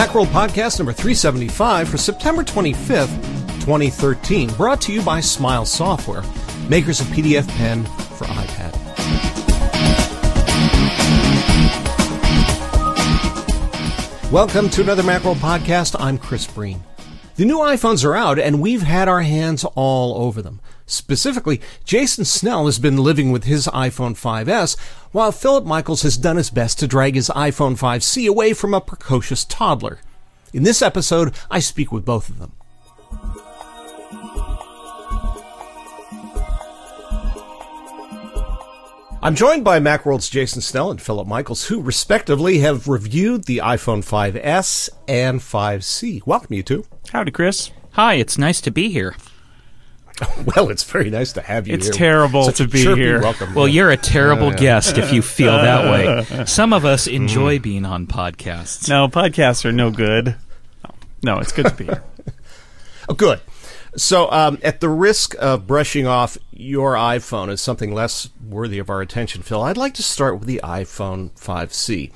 Macworld Podcast number 375 for September 25th, 2013, brought to you by Smile Software, makers of PDF Pen for iPad. Welcome to another Macworld Podcast. I'm Chris Breen. The new iPhones are out, and we've had our hands all over them. Specifically, Jason Snell has been living with his iPhone 5S, while Philip Michaels has done his best to drag his iPhone 5C away from a precocious toddler. In this episode, I speak with both of them. I'm joined by Macworld's Jason Snell and Philip Michaels, who respectively have reviewed the iPhone 5S and 5C. Welcome, you two. Howdy, Chris. Hi, it's nice to be here. Well, it's very nice to have you It's here. terrible Such to be here. Welcome. Well, Yeah. you're a terrible guest if you feel that way. Some of us Mm. enjoy being on podcasts. No, podcasts are no good. No, it's good to be here. Oh, good. So, um, at the risk of brushing off your iPhone as something less worthy of our attention, Phil, I'd like to start with the iPhone 5C.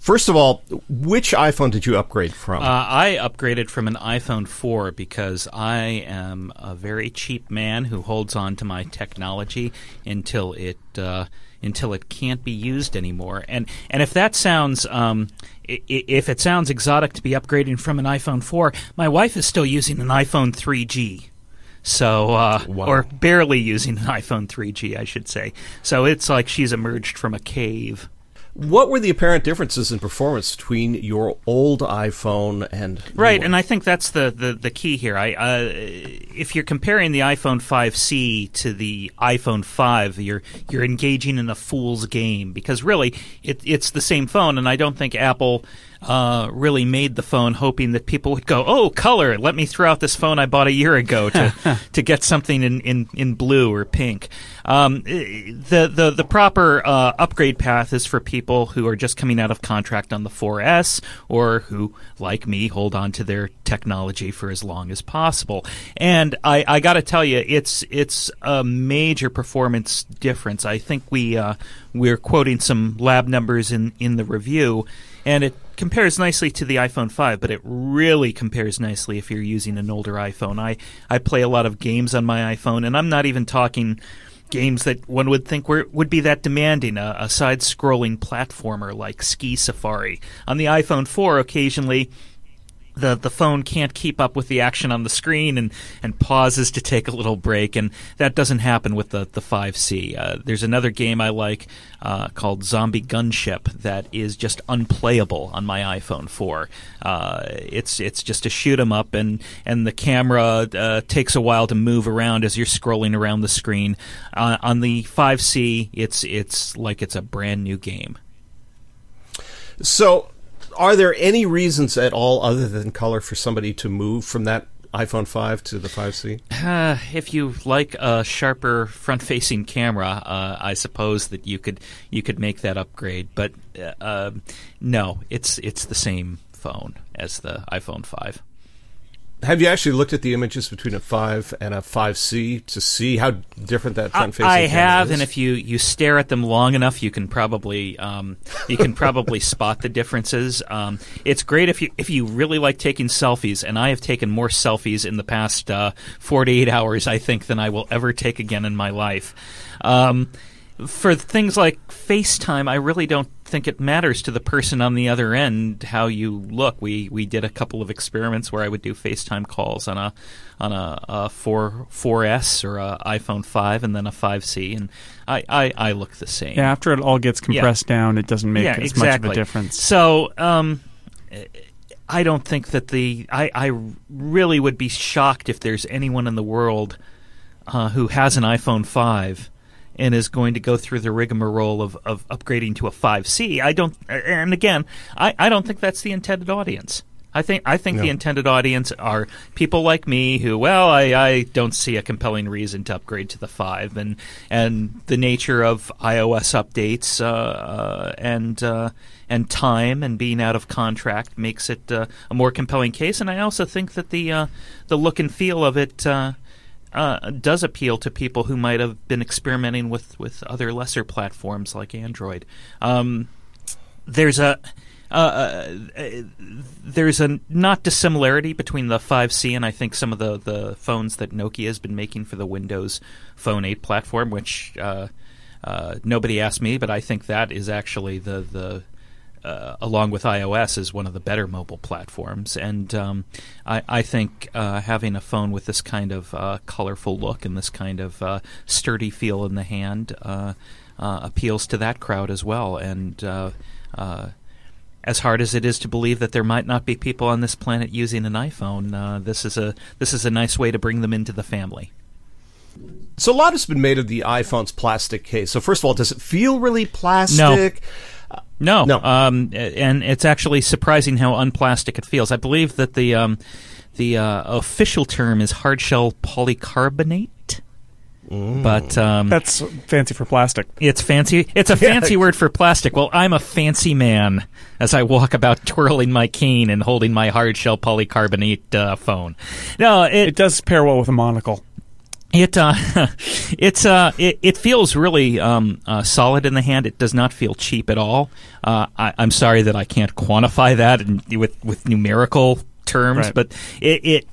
First of all, which iPhone did you upgrade from? Uh, I upgraded from an iPhone 4 because I am a very cheap man who holds on to my technology until it uh, until it can't be used anymore. And and if that sounds um, if it sounds exotic to be upgrading from an iPhone 4, my wife is still using an iPhone 3G. So, uh, Wow. or barely using an iPhone 3G, I should say. So it's like she's emerged from a cave. What were the apparent differences in performance between your old iPhone and Right, and? I think that's the, the, the key here. I uh, if you're comparing the iPhone 5C to the iPhone 5, you're you're engaging in a fool's game because really it, it's the same phone, and I don't think Apple uh, really made the phone hoping that people would go, "Oh, color! Let me throw out this phone I bought a year ago to to get something in, in, in blue or pink." Um, the the the proper uh, upgrade path is for people who are just coming out of contract on the 4S or who, like me, hold on to their technology for as long as possible. And I, I got to tell you, it's it's a major performance difference. I think we uh, we're quoting some lab numbers in in the review, and it compares nicely to the iPhone 5, but it really compares nicely if you're using an older iPhone. I I play a lot of games on my iPhone, and I'm not even talking games that one would think were, would be that demanding. A, a side scrolling platformer like Ski Safari. On the iPhone 4, occasionally. The, the phone can't keep up with the action on the screen and, and pauses to take a little break, and that doesn't happen with the, the 5C. Uh, there's another game I like uh, called Zombie Gunship that is just unplayable on my iPhone 4. Uh, it's it's just a shoot 'em up, and and the camera uh, takes a while to move around as you're scrolling around the screen. Uh, on the 5C, it's it's like it's a brand new game. So, are there any reasons at all other than color for somebody to move from that iPhone 5 to the 5C? Uh, if you like a sharper front-facing camera, uh, I suppose that you could you could make that upgrade. But uh, um, no, it's it's the same phone as the iPhone 5. Have you actually looked at the images between a 5 and a 5C to see how different that front facing I have, is? and if you, you stare at them long enough, you can probably um, you can probably spot the differences. Um, it's great if you if you really like taking selfies, and I have taken more selfies in the past uh, 48 hours, I think, than I will ever take again in my life. Um, for things like FaceTime, I really don't think it matters to the person on the other end how you look. We we did a couple of experiments where I would do FaceTime calls on a on a, a 4 4S or a iPhone 5 and then a 5C, and I, I, I look the same. Yeah, after it all gets compressed down, it doesn't make Yeah, as exactly. much of a difference. So, um, I don't think that the I, I really would be shocked if there's anyone in the world uh, who has an iPhone 5 and is going to go through the rigmarole of, of upgrading to a 5C. I don't, and again, I, I don't think that's the intended audience. I think I think No. the intended audience are people like me who, well, I, I don't see a compelling reason to upgrade to the five, and and the nature of iOS updates uh, uh, and uh, and time and being out of contract makes it uh, a more compelling case. And I also think that the uh, the look and feel of it. Uh, does appeal to people who might have been experimenting with, with other lesser platforms like Android. Um, there's a uh, uh, there's a not dissimilarity between the 5C and I think some of the, the phones that Nokia has been making for the Windows Phone 8 platform, which uh, uh, nobody asked me, but I think that is actually the the uh, along with iOS is one of the better mobile platforms, and um, I, I, think uh, having a phone with this kind of uh, colorful look and this kind of uh, sturdy feel in the hand uh, appeals to that crowd as well, and as hard as it is to believe that there might not be people on this planet using an iPhone, uh, this is a this is a nice way to bring them into the family. So a lot has been made of the iPhone's plastic case. So first of all, does it feel really plastic? No. No. no. Um, and it's actually surprising how unplastic it feels. I believe that the um, the uh, official term is hard shell polycarbonate. Mm. But um, that's fancy for plastic. It's fancy. It's a fancy word for plastic. Well, I'm a fancy man as I walk about twirling my cane and holding my hard shell polycarbonate uh, phone. No, it, it does pair well with a monocle. It uh, it's uh, it, it feels really um, uh, solid in the hand. It does not feel cheap at all. Uh, I, am sorry that I can't quantify that in, with with numerical terms, right. but it, it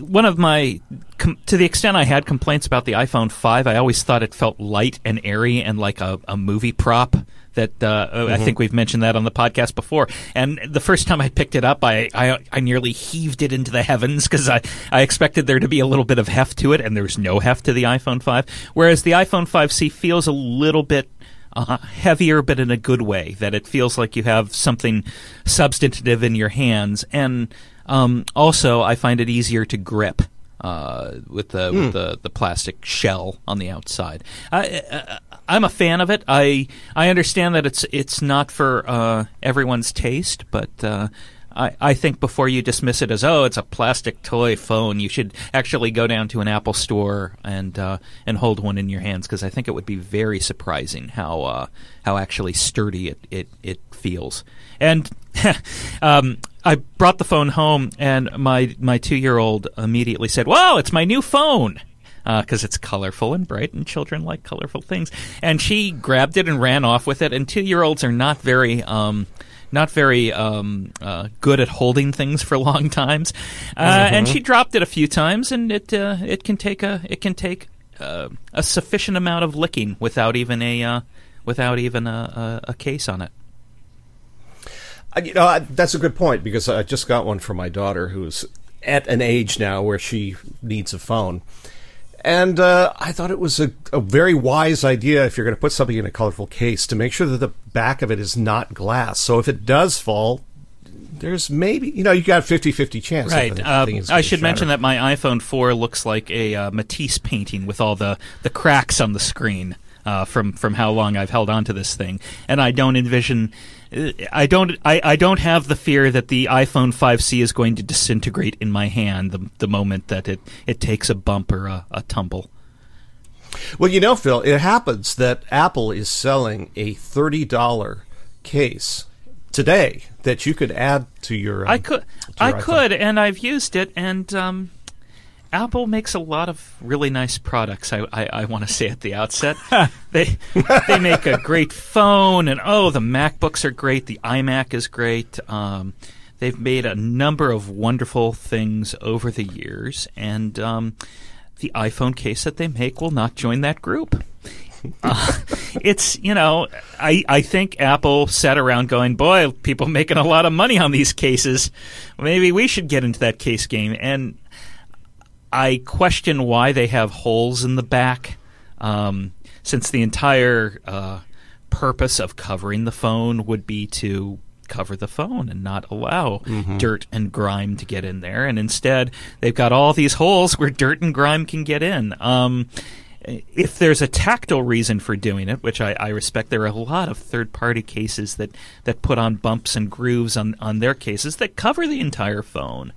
one of my com- to the extent I had complaints about the iPhone 5, I always thought it felt light and airy and like a, a movie prop. That uh, mm-hmm. I think we've mentioned that on the podcast before. And the first time I picked it up, I I, I nearly heaved it into the heavens because I, I expected there to be a little bit of heft to it, and there's no heft to the iPhone 5. Whereas the iPhone 5C feels a little bit uh, heavier, but in a good way. That it feels like you have something substantive in your hands, and um, also, I find it easier to grip. Uh, with the mm. with hmm. the, the plastic shell on the outside. I, am a fan of it. I I understand that it's it's not for uh, everyone's taste, but uh, I I think before you dismiss it as oh it's a plastic toy phone, you should actually go down to an Apple store and uh, and hold one in your hands because I think it would be very surprising how uh, how actually sturdy it it, it feels. And um, I brought the phone home, and my my two year old immediately said, "Wow, it's my new phone." Because uh, it's colorful and bright, and children like colorful things. And she grabbed it and ran off with it. And two-year-olds are not very um, not very um, uh, good at holding things for long times. Uh, mm-hmm. And she dropped it a few times, and it uh, it can take a it can take uh, a sufficient amount of licking without even a uh, without even a, a, a, case on it. You know, that's a good point because I just got one for my daughter who's at an age now where she needs a phone. And uh, I thought it was a, a, very wise idea if you're going to put something in a colorful case to make sure that the back of it is not glass. So if it does fall, there's maybe, you know, you got a 50 50 chance. Right. Uh, I should shatter. mention that my iPhone 4 looks like a uh, Matisse painting with all the, the cracks on the screen. Uh, from from how long I've held on to this thing, and I don't envision I don't I, I don't have the fear that the iPhone 5C is going to disintegrate in my hand the, the moment that it, it takes a bump or a, a tumble. Well, you know, Phil, it happens that Apple is selling a $30 case today that you could add to your. Um, I could, I iPhone. could, and I've used it, and um, Apple makes a lot of really nice products. I, I, I want to say at the outset, they they make a great phone, and oh, the MacBooks are great. The iMac is great. Um, they've made a number of wonderful things over the years, and um, the iPhone case that they make will not join that group. Uh, it's you know I I think Apple sat around going, boy, people making a lot of money on these cases. Maybe we should get into that case game and I question why they have holes in the back, um, since the entire uh, purpose of covering the phone would be to cover the phone and not allow mm-hmm. dirt and grime to get in there. And instead, they've got all these holes where dirt and grime can get in. Um, if there's a tactile reason for doing it, which I, I, respect, there are a lot of third-party cases that, that put on bumps and grooves on, on their cases that cover the entire phone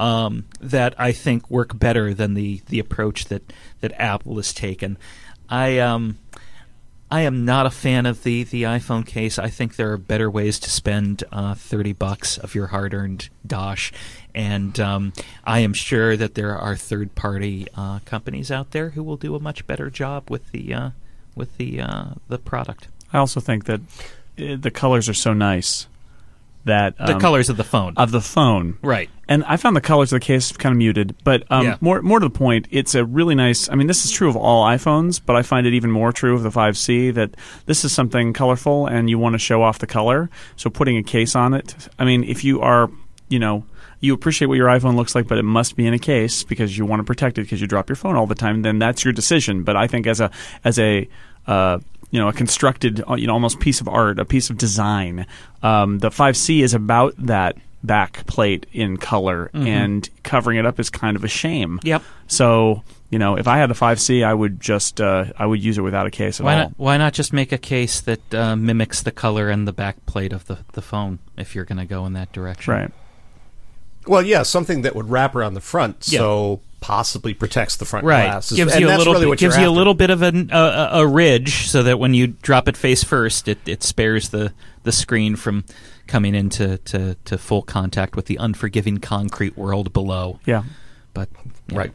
um, that I think work better than the the approach that that Apple has taken. I um, I am not a fan of the the iPhone case. I think there are better ways to spend uh, thirty bucks of your hard earned dosh, and um, I am sure that there are third party uh, companies out there who will do a much better job with the uh, with the uh, the product. I also think that uh, the colors are so nice that The um, colors of the phone. of the phone. Right. And I found the colors of the case kind of muted, but um, Yeah. more more to the point, it's a really nice. I mean, this is true of all iPhones, but I find it even more true of the 5C that this is something colorful, and you want to show off the color. So putting a case on it. I mean, if you are, you know. You appreciate what your iPhone looks like, but it must be in a case because you want to protect it because you drop your phone all the time. Then that's your decision. But I think as a as a uh, you know a constructed uh, you know almost piece of art, a piece of design, um, the 5C is about that back plate in color and covering it up is kind of a shame. Yep. So, you know, if I had the 5C, I would just uh, I would use it without a case at Why all. not? Why not just make a case that uh, mimics the color and the back plate of the, the phone if you're going to go in that direction? Right. Well, yeah, something that would wrap around the front, Yeah. so possibly protects the front Right. glass. Gives and you a little really bit, gives you're you a little bit of an, a, a a ridge so that when you drop it face first, it, it spares the, the screen from coming into to, to full contact with the unforgiving concrete world below. Yeah. But yeah. Right.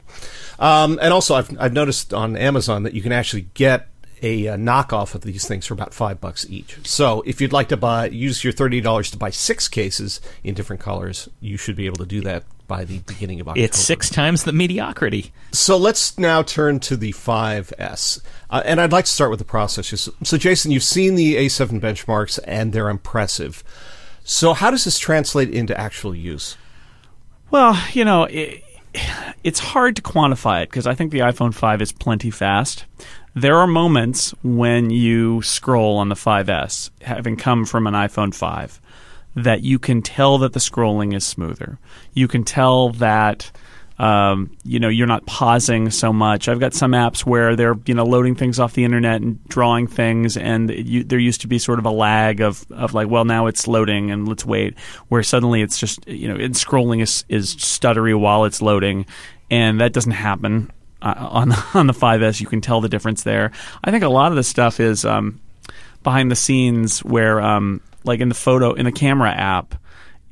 Um, and also, I've, I've noticed on Amazon that you can actually get a, uh knockoff of these things for about five bucks each. So if you'd like to buy, use your thirty dollars to buy six cases in different colors, you should be able to do that by the beginning of October. It's six times the mediocrity. So let's now turn to the 5S. Uh, and I'd like to start with the processors. So, Jason, you've seen the A7 benchmarks, and they're impressive. So, how does this translate into actual use? Well, you know, it, it's hard to quantify it because I think the iPhone 5 is plenty fast. There are moments when you scroll on the 5S, having come from an iPhone 5, that you can tell that the scrolling is smoother. You can tell that um, you know you're not pausing so much. I've got some apps where they're you know loading things off the internet and drawing things, and you, there used to be sort of a lag of of like, well, now it's loading and let's wait. Where suddenly it's just you know, and scrolling is is stuttery while it's loading, and that doesn't happen uh, on on the 5S. You can tell the difference there. I think a lot of the stuff is um, behind the scenes where um, like in the photo in the camera app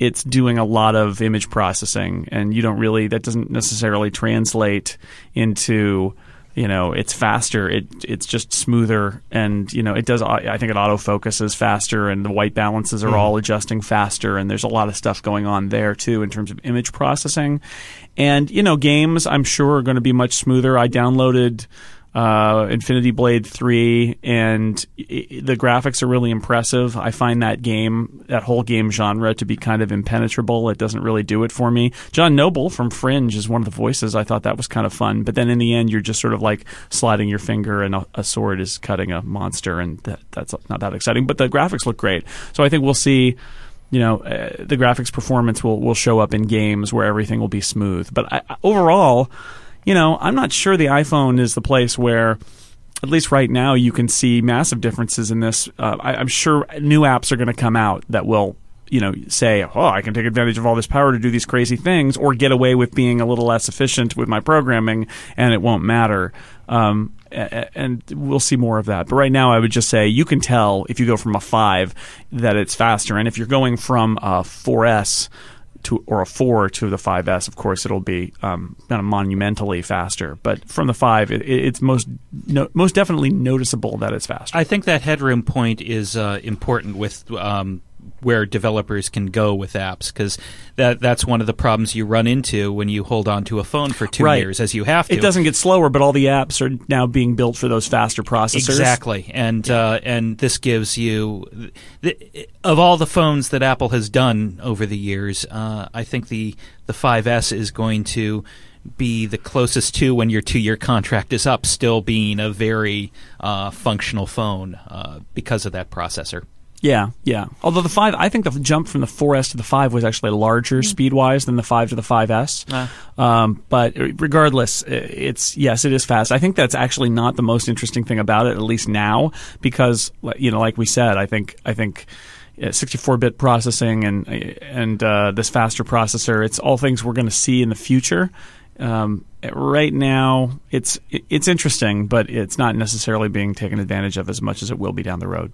it's doing a lot of image processing and you don't really that doesn't necessarily translate into you know it's faster. It it's just smoother and you know it does i think it auto focuses faster and the white balances are all mm-hmm. adjusting faster and there's a lot of stuff going on there too in terms of image processing. And you know games i'm sure are going to be much smoother. I downloaded uh, Infinity Blade 3, and i i the graphics are really impressive. I find that game, that whole game genre, to be kind of impenetrable. It doesn't really do it for me. John Noble from Fringe is one of the voices. I thought that was kind of fun, but then in the end, you're just sort of like sliding your finger, and a, a sword is cutting a monster, and that, that's not that exciting. But the graphics look great, so I think we'll see you know, uh, the graphics performance will, will show up in games where everything will be smooth. But I- overall, you know, I'm not sure the iPhone is the place where, at least right now, you can see massive differences in this. Uh, I, I'm sure new apps are going to come out that will. You know, say, oh, I can take advantage of all this power to do these crazy things, or get away with being a little less efficient with my programming, and it won't matter. Um, and we'll see more of that. But right now, I would just say you can tell if you go from a five that it's faster, and if you're going from a 4S to or a four to the 5S, of course, it'll be um, kind of monumentally faster. But from the five, it, it's most no, most definitely noticeable that it's faster. I think that headroom point is uh, important with um, where developers can go with apps because that that's one of the problems you run into when you hold on to a phone for two Right. years, as you have to. it doesn't get slower, but all the apps are now being built for those faster processors. Exactly, and uh, and this gives you the, of all the phones that Apple has done over the years, uh, I think the the 5S is going to be the closest to when your two year contract is up, still being a very uh, functional phone uh, because of that processor. Yeah, yeah. Although the five, I think the jump from the 4S to the five was actually larger speed wise than the five to the 5S. Ah. Um, but regardless, it's yes, it is fast. I think that's actually not the most interesting thing about it, at least now, because you know, like we said, I think I think. uh, 64-bit processing and and uh, this faster processor. It's all things we're going to see in the future. Um, right now, it's it's interesting, but it's not necessarily being taken advantage of as much as it will be down the road.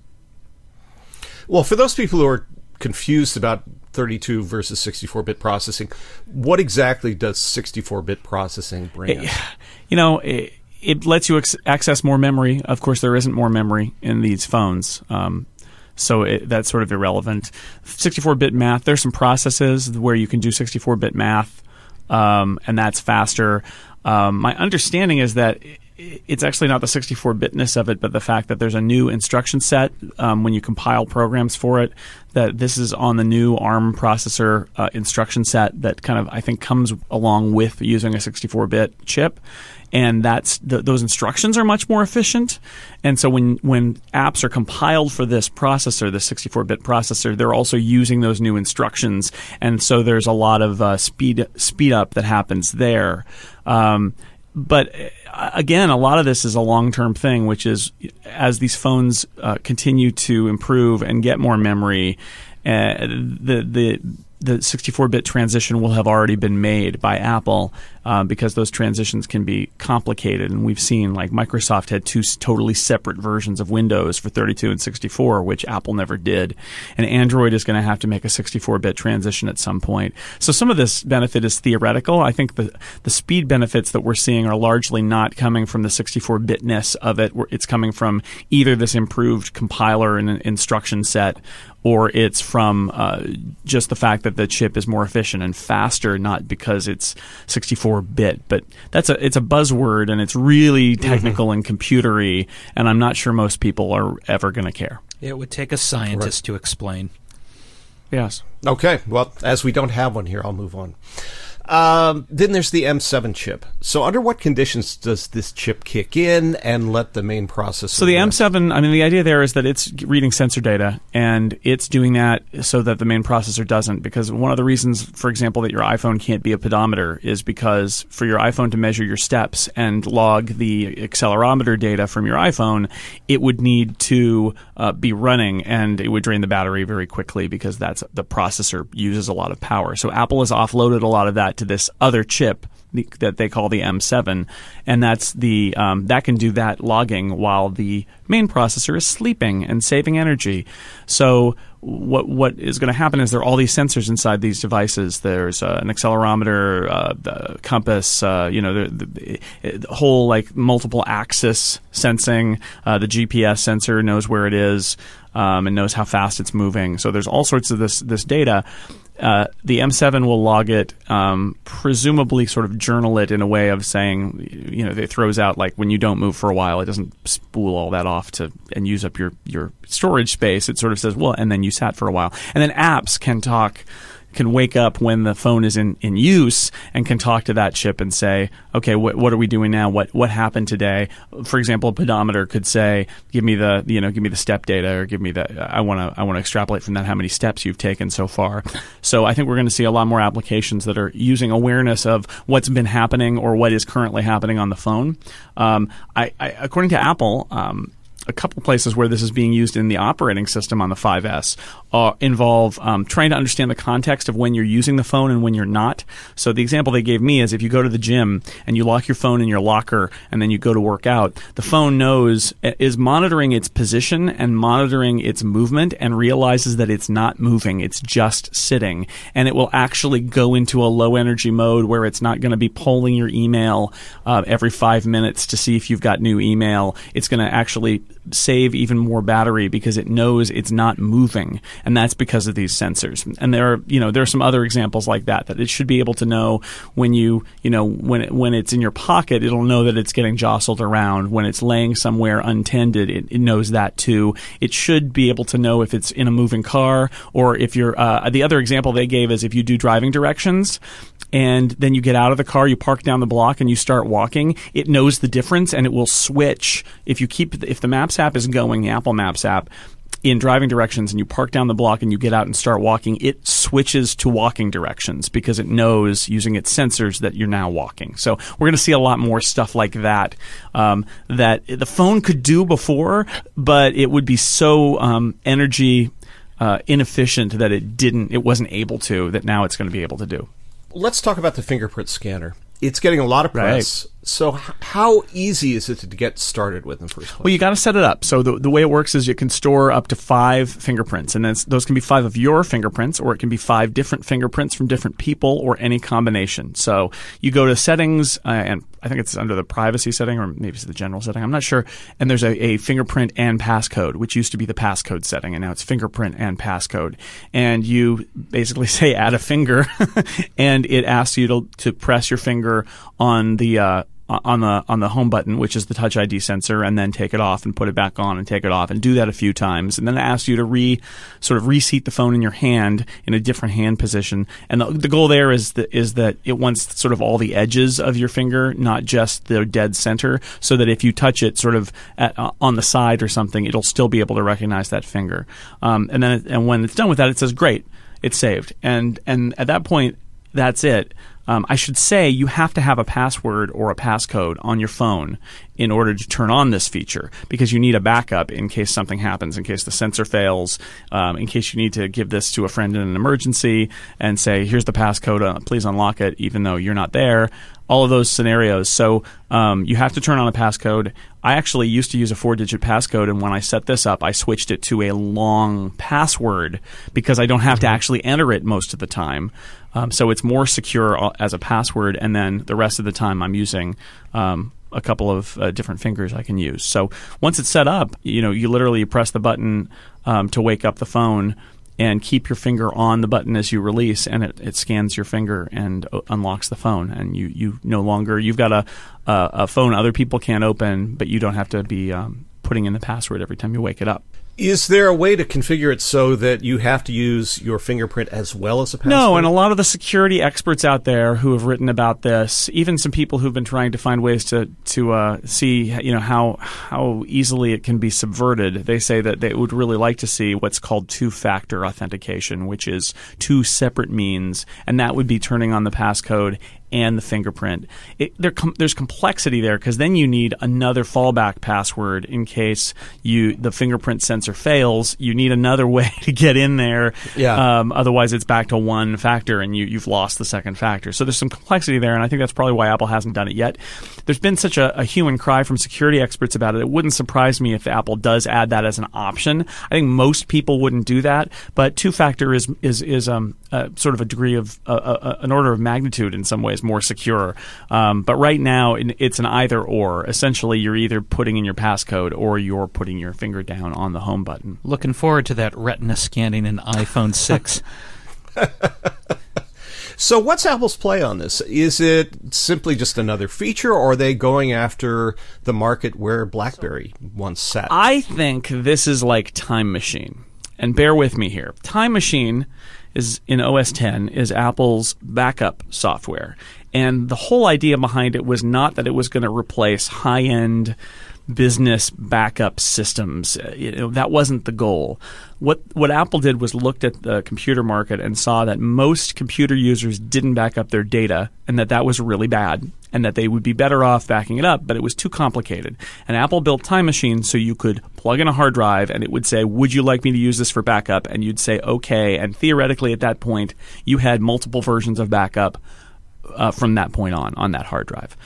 Well, for those people who are confused about 32 versus 64 bit processing, what exactly does 64 bit processing bring us? you know, it, it lets you ex- access more memory. Of course, there isn't more memory in these phones. Um, so it, that's sort of irrelevant. 64-bit math. There's some processes where you can do 64-bit math, um, and that's faster. Um, my understanding is that it's actually not the 64-bitness of it, but the fact that there's a new instruction set um, when you compile programs for it. That this is on the new ARM processor uh, instruction set that kind of I think comes along with using a 64-bit chip, and that's th- those instructions are much more efficient. And so when when apps are compiled for this processor, the 64-bit processor, they're also using those new instructions, and so there's a lot of uh, speed speed up that happens there. Um, but uh, again, a lot of this is a long term thing, which is as these phones uh, continue to improve and get more memory, uh, the the the 64-bit transition will have already been made by Apple uh, because those transitions can be complicated. And we've seen like Microsoft had two totally separate versions of Windows for 32 and 64, which Apple never did. And Android is going to have to make a 64-bit transition at some point. So some of this benefit is theoretical. I think the the speed benefits that we're seeing are largely not coming from the 64-bitness of it. It's coming from either this improved compiler and instruction set or it's from uh, just the fact that the chip is more efficient and faster, not because it's 64 bit. But that's a it's a buzzword and it's really mm-hmm. technical mm-hmm. and computery, and I'm not sure most people are ever going to care. It would take a scientist right. to explain. Yes. Okay. Well, as we don't have one here, I'll move on. Um, then there's the M7 chip. So, under what conditions does this chip kick in and let the main processor? So, the run? M7, I mean, the idea there is that it's reading sensor data and it's doing that so that the main processor doesn't. Because one of the reasons, for example, that your iPhone can't be a pedometer is because for your iPhone to measure your steps and log the accelerometer data from your iPhone, it would need to uh, be running and it would drain the battery very quickly because that's the processor uses a lot of power. So, Apple has offloaded a lot of that to this other chip that they call the M7, and that's the um, that can do that logging while the main processor is sleeping and saving energy. So what what is going to happen is there are all these sensors inside these devices. There's uh, an accelerometer, uh, the compass, uh, you know, the, the, the, whole like multiple axis sensing. Uh, the GPS sensor knows where it is um, and knows how fast it's moving. So there's all sorts of this this data, uh, the M7 will log it, um, presumably sort of journal it in a way of saying, you know, it throws out like when you don't move for a while, it doesn't spool all that off to and use up your your storage space. It sort of says, well, and then you sat for a while, and then apps can talk can wake up when the phone is in, in use and can talk to that chip and say, okay, what, what are we doing now? What what happened today? For example, a pedometer could say, give me the you know give me the step data or give me the I want to I want to extrapolate from that how many steps you've taken so far. So I think we're going to see a lot more applications that are using awareness of what's been happening or what is currently happening on the phone. Um, I, I, according to Apple. Um, a couple places where this is being used in the operating system on the 5S uh, involve um, trying to understand the context of when you're using the phone and when you're not. So the example they gave me is if you go to the gym and you lock your phone in your locker and then you go to work out, the phone knows is monitoring its position and monitoring its movement and realizes that it's not moving, it's just sitting, and it will actually go into a low energy mode where it's not going to be polling your email uh, every five minutes to see if you've got new email. It's going to actually save even more battery because it knows it's not moving, and that's because of these sensors. And there are, you know, there are some other examples like that that it should be able to know when you, you know, when it, when it's in your pocket, it'll know that it's getting jostled around. When it's laying somewhere untended, it, it knows that too. It should be able to know if it's in a moving car or if you're. Uh, the other example they gave is if you do driving directions and then you get out of the car, you park down the block, and you start walking, it knows the difference and it will switch. If you keep, if the Maps app is going, the Apple Maps app, in driving directions and you park down the block and you get out and start walking, it switches to walking directions because it knows using its sensors that you're now walking. So we're going to see a lot more stuff like that um, that the phone could do before, but it would be so um, energy uh, inefficient that it didn't, it wasn't able to. That now it's going to be able to do let's talk about the fingerprint scanner. It's getting a lot of press. So, how easy is it to get started with in the first place? Well, you got to set it up. So the, the way it works is you can store up to five fingerprints, and those can be five of your fingerprints, or it can be five different fingerprints from different people, or any combination. So you go to settings, uh, and I think it's under the privacy setting, or maybe it's the general setting. I'm not sure. And there's a, a fingerprint and passcode, which used to be the passcode setting, and now it's fingerprint and passcode. And you basically say add a finger, and it asks you to to press your finger on the uh, on the on the home button, which is the Touch ID sensor, and then take it off and put it back on and take it off and do that a few times, and then it asks you to re sort of reseat the phone in your hand in a different hand position. And the, the goal there is that is that it wants sort of all the edges of your finger, not just the dead center, so that if you touch it sort of at, uh, on the side or something, it'll still be able to recognize that finger. Um, and then it, and when it's done with that, it says great, it's saved, and and at that point, that's it. Um, I should say you have to have a password or a passcode on your phone in order to turn on this feature because you need a backup in case something happens, in case the sensor fails, um, in case you need to give this to a friend in an emergency and say, here's the passcode, uh, please unlock it, even though you're not there. All of those scenarios. So um, you have to turn on a passcode. I actually used to use a four digit passcode, and when I set this up, I switched it to a long password because I don't have to actually enter it most of the time. Um, so it's more secure uh, as a password, and then the rest of the time I'm using um, a couple of uh, different fingers I can use. So once it's set up, you know, you literally press the button um, to wake up the phone and keep your finger on the button as you release, and it, it scans your finger and uh, unlocks the phone, and you you no longer you've got a a, a phone other people can't open, but you don't have to be um, putting in the password every time you wake it up. Is there a way to configure it so that you have to use your fingerprint as well as a password? No, and a lot of the security experts out there who have written about this, even some people who've been trying to find ways to to uh, see, you know, how how easily it can be subverted. They say that they would really like to see what's called two-factor authentication, which is two separate means, and that would be turning on the passcode and the fingerprint. It, there com- there's complexity there because then you need another fallback password in case you the fingerprint sensor fails. You need another way to get in there. Yeah. Um, otherwise, it's back to one factor, and you you've lost the second factor. So there's some complexity there, and I think that's probably why Apple hasn't done it yet. There's been such a, a hue and cry from security experts about it. It wouldn't surprise me if Apple does add that as an option. I think most people wouldn't do that, but two factor is is is um uh, sort of a degree of uh, uh, an order of magnitude in some ways more secure. Um, but right now, it's an either or. Essentially, you're either putting in your passcode or you're putting your finger down on the home button. Looking forward to that retina scanning in iPhone 6. So, what's Apple's play on this? Is it simply just another feature, or are they going after the market where BlackBerry once sat? I think this is like Time Machine. And bear with me here. Time Machine is in OS 10 is Apple's backup software. And the whole idea behind it was not that it was going to replace high-end business backup systems. You know, that wasn't the goal. What what Apple did was looked at the computer market and saw that most computer users didn't back up their data and that that was really bad and that they would be better off backing it up, but it was too complicated. And Apple built Time Machine so you could plug in a hard drive and it would say, "Would you like me to use this for backup?" and you'd say, "Okay." And theoretically at that point, you had multiple versions of backup uh, from that point on on that hard drive.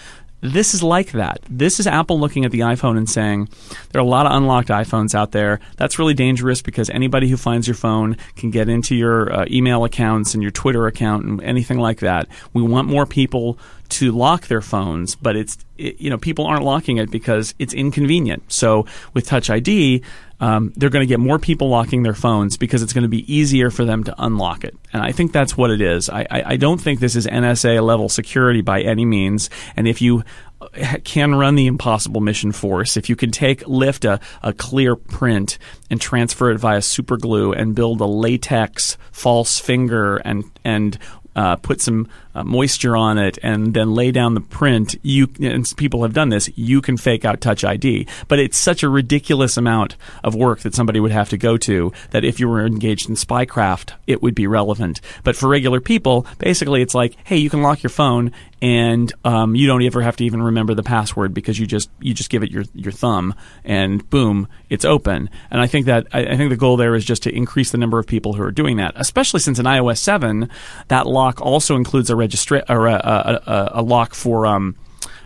This is like that. This is Apple looking at the iPhone and saying, there are a lot of unlocked iPhones out there. That's really dangerous because anybody who finds your phone can get into your uh, email accounts and your Twitter account and anything like that. We want more people to lock their phones, but it's it, you know people aren't locking it because it's inconvenient. So with Touch ID, um, they're going to get more people locking their phones because it's going to be easier for them to unlock it. And I think that's what it is. I, I, I don't think this is NSA level security by any means. And if you uh, can run the impossible mission force, if you can take lift a, a clear print and transfer it via super glue and build a latex false finger and and uh, put some uh, moisture on it and then lay down the print, you and people have done this. You can fake out Touch ID, but it's such a ridiculous amount of work that somebody would have to go to that if you were engaged in spycraft, it would be relevant. But for regular people, basically, it's like, hey, you can lock your phone and um, you don't ever have to even remember the password because you just you just give it your your thumb and boom, it's open. And I think that I, I think the goal there is just to increase the number of people who are doing that, especially since in iOS seven that lock also includes a registra- or a, a, a, a lock for um,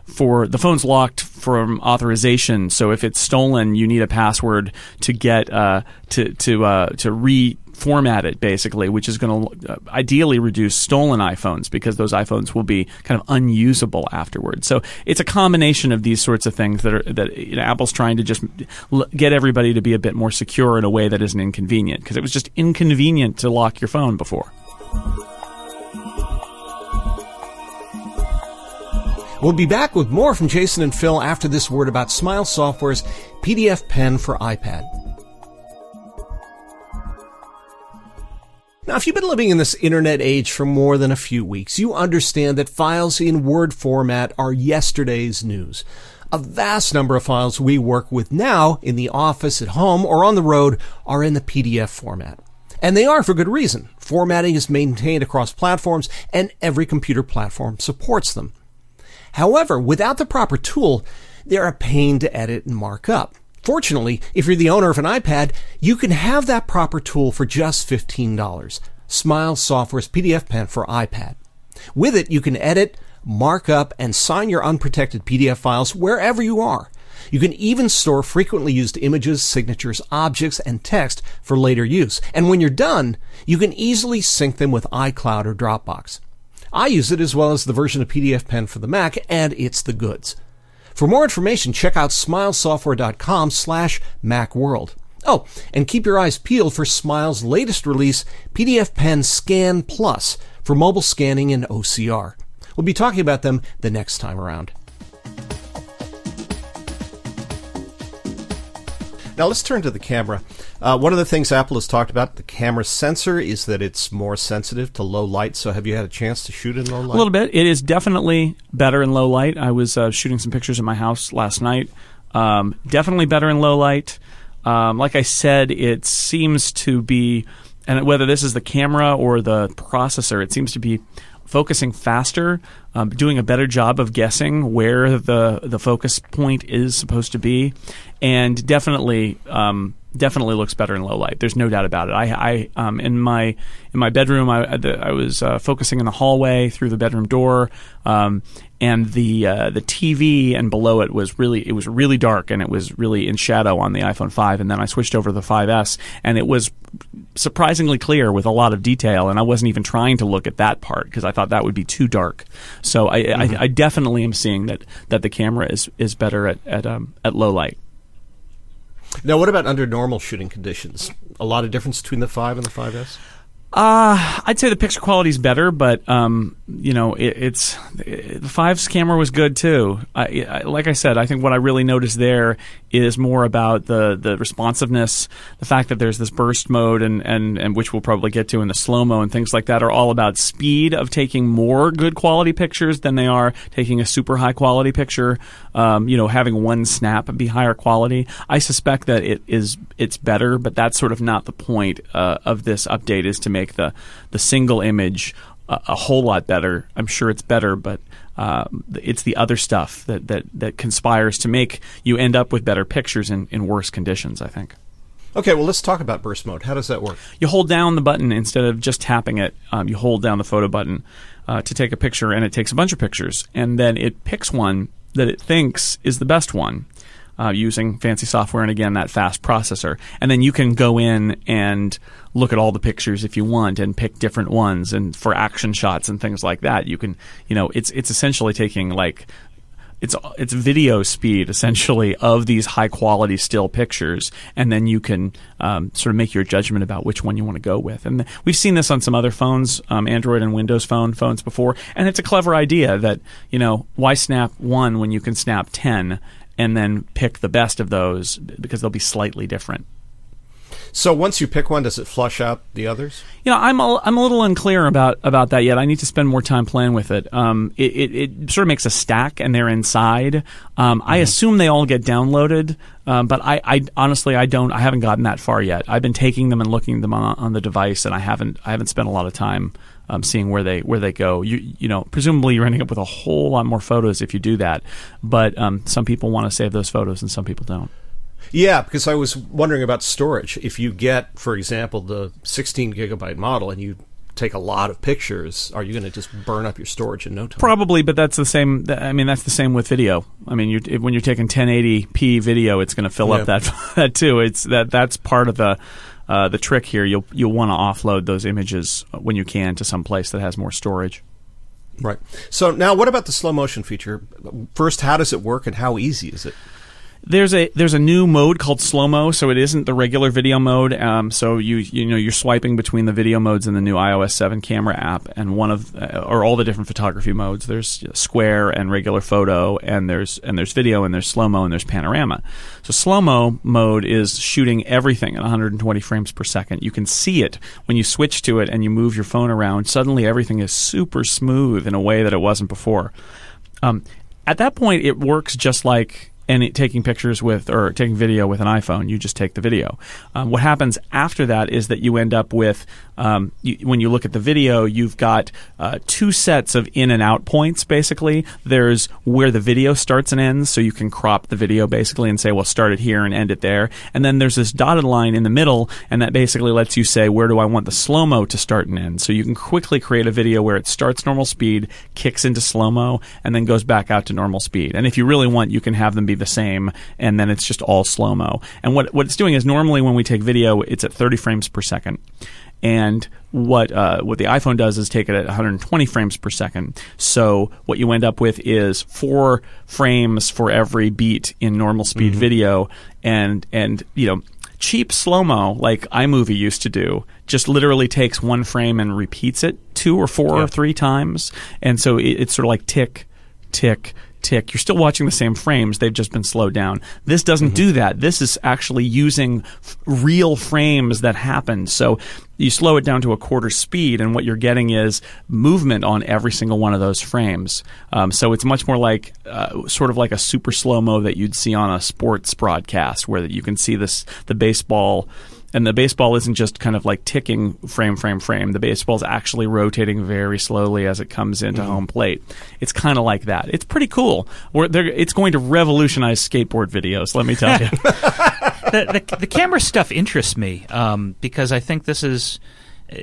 for the phone's locked from authorization. So if it's stolen, you need a password to get uh, to to uh, to re format it basically, which is going to uh, ideally reduce stolen iPhones because those iPhones will be kind of unusable afterwards. So it's a combination of these sorts of things that are that you know, Apple's trying to just l- get everybody to be a bit more secure in a way that isn't inconvenient because it was just inconvenient to lock your phone before. We'll be back with more from Jason and Phil after this word about Smile Software's PDF Pen for iPad. Now, if you've been living in this internet age for more than a few weeks, you understand that files in Word format are yesterday's news. A vast number of files we work with now in the office, at home, or on the road are in the PDF format. And they are for good reason. Formatting is maintained across platforms and every computer platform supports them. However, without the proper tool, they're a pain to edit and mark up. Fortunately, if you're the owner of an iPad, you can have that proper tool for just $15. Smile Software's PDF Pen for iPad. With it, you can edit, mark up, and sign your unprotected PDF files wherever you are. You can even store frequently used images, signatures, objects, and text for later use. And when you're done, you can easily sync them with iCloud or Dropbox. I use it as well as the version of PDF Pen for the Mac, and it's the goods. For more information, check out smilesoftware.com slash macworld. Oh, and keep your eyes peeled for Smile's latest release, PDF Pen Scan Plus, for mobile scanning and OCR. We'll be talking about them the next time around. Now let's turn to the camera. Uh, one of the things Apple has talked about, the camera sensor, is that it's more sensitive to low light. So have you had a chance to shoot in low light? A little bit. It is definitely better in low light. I was uh, shooting some pictures in my house last night. Um, definitely better in low light. Um, like I said, it seems to be, and whether this is the camera or the processor, it seems to be focusing faster, um, doing a better job of guessing where the the focus point is supposed to be, and definitely um, definitely looks better in low light. There's no doubt about it. I, I um, in my in my bedroom, I, I was uh, focusing in the hallway through the bedroom door, um, and the uh, the TV and below it was really it was really dark and it was really in shadow on the iPhone 5. And then I switched over to the 5S, and it was surprisingly clear with a lot of detail. And I wasn't even trying to look at that part because I thought that would be too dark. So I, mm-hmm. I, I, definitely am seeing that that the camera is is better at at, um, at low light. Now, what about under normal shooting conditions? A lot of difference between the 5 and the 5S? Uh, I'd say the picture quality is better, but um, you know, it, it's the five's camera was good too. I, I, like I said, I think what I really noticed there is more about the the responsiveness, the fact that there's this burst mode, and and and which we'll probably get to in the slow mo and things like that are all about speed of taking more good quality pictures than they are taking a super high quality picture. Um, you know, having one snap be higher quality. I suspect that it is it's better, but that's sort of not the point uh, of this update. Is to make the the single image a, a whole lot better. I'm sure it's better, but uh, it's the other stuff that, that that conspires to make you end up with better pictures in, in worse conditions. I think. Okay, well, let's talk about burst mode. How does that work? You hold down the button instead of just tapping it. Um, you hold down the photo button uh, to take a picture, and it takes a bunch of pictures, and then it picks one that it thinks is the best one uh, using fancy software and again that fast processor. And then you can go in and look at all the pictures if you want and pick different ones. And for action shots and things like that, you can you know it's it's essentially taking like it's it's video speed essentially of these high quality still pictures, and then you can um, sort of make your judgment about which one you want to go with. And we've seen this on some other phones, um, Android and Windows phone phones before, and it's a clever idea that you know why snap one when you can snap ten, and then pick the best of those because they'll be slightly different. So once you pick one, does it flush out the others? You know, I'm a, I'm a little unclear about, about that yet. I need to spend more time playing with it. Um, it, it, it, sort of makes a stack, and they're inside. Um, mm-hmm. I assume they all get downloaded, um, but I, I, honestly I don't. I haven't gotten that far yet. I've been taking them and looking at them on, on the device, and I haven't I haven't spent a lot of time um, seeing where they where they go. You you know, presumably you're ending up with a whole lot more photos if you do that. But um, some people want to save those photos, and some people don't. Yeah, because I was wondering about storage. If you get, for example, the 16 gigabyte model and you take a lot of pictures, are you going to just burn up your storage in no time? Probably, but that's the same. I mean, that's the same with video. I mean, you're, when you're taking 1080p video, it's going to fill Yeah. up that that too. It's that that's part of the uh, the trick here. You'll you'll want to offload those images when you can to some place that has more storage. Right. So now, what about the slow motion feature? First, how does it work, and how easy is it? There's a there's a new mode called slow mo, so it isn't the regular video mode. Um, so you you know you're swiping between the video modes in the new iOS 7 camera app, and one of uh, or all the different photography modes. There's square and regular photo, and there's and there's video, and there's slow mo, and there's panorama. So slow mo mode is shooting everything at 120 frames per second. You can see it when you switch to it and you move your phone around. Suddenly everything is super smooth in a way that it wasn't before. Um, at that point, it works just like any taking pictures with or taking video with an iPhone. You just take the video. Um, what happens after that is that you end up with um, you, when you look at the video, you've got uh, two sets of in and out points. Basically, there's where the video starts and ends, so you can crop the video basically and say, well, start it here and end it there. And then there's this dotted line in the middle, and that basically lets you say, where do I want the slow mo to start and end? So you can quickly create a video where it starts normal speed, kicks into slow mo, and then goes back out to normal speed. And if you really want, you can have them be the same, and then it's just all slow mo. And what what it's doing is normally when we take video, it's at 30 frames per second. And what uh, what the iPhone does is take it at 120 frames per second. So what you end up with is four frames for every beat in normal speed video, and and you know cheap slow mo like iMovie used to do just literally takes one frame and repeats it two or four or three times, and so it, it's sort of like tick tick tick. You're still watching the same frames, they've just been slowed down. This doesn't do that. This is actually using f- real frames that happen. So you slow it down to a quarter speed, and what you're getting is movement on every single one of those frames. Um, so it's much more like uh, sort of like a super slow mo that you'd see on a sports broadcast, where you can see this the baseball and the baseball isn't just kind of like ticking frame frame frame. The baseball's actually rotating very slowly as it comes into home plate. It's kind of like that. It's pretty cool. We're, they're- it's going to revolutionize skateboard videos let me tell you the, the, the camera stuff interests me um, because I think this is uh,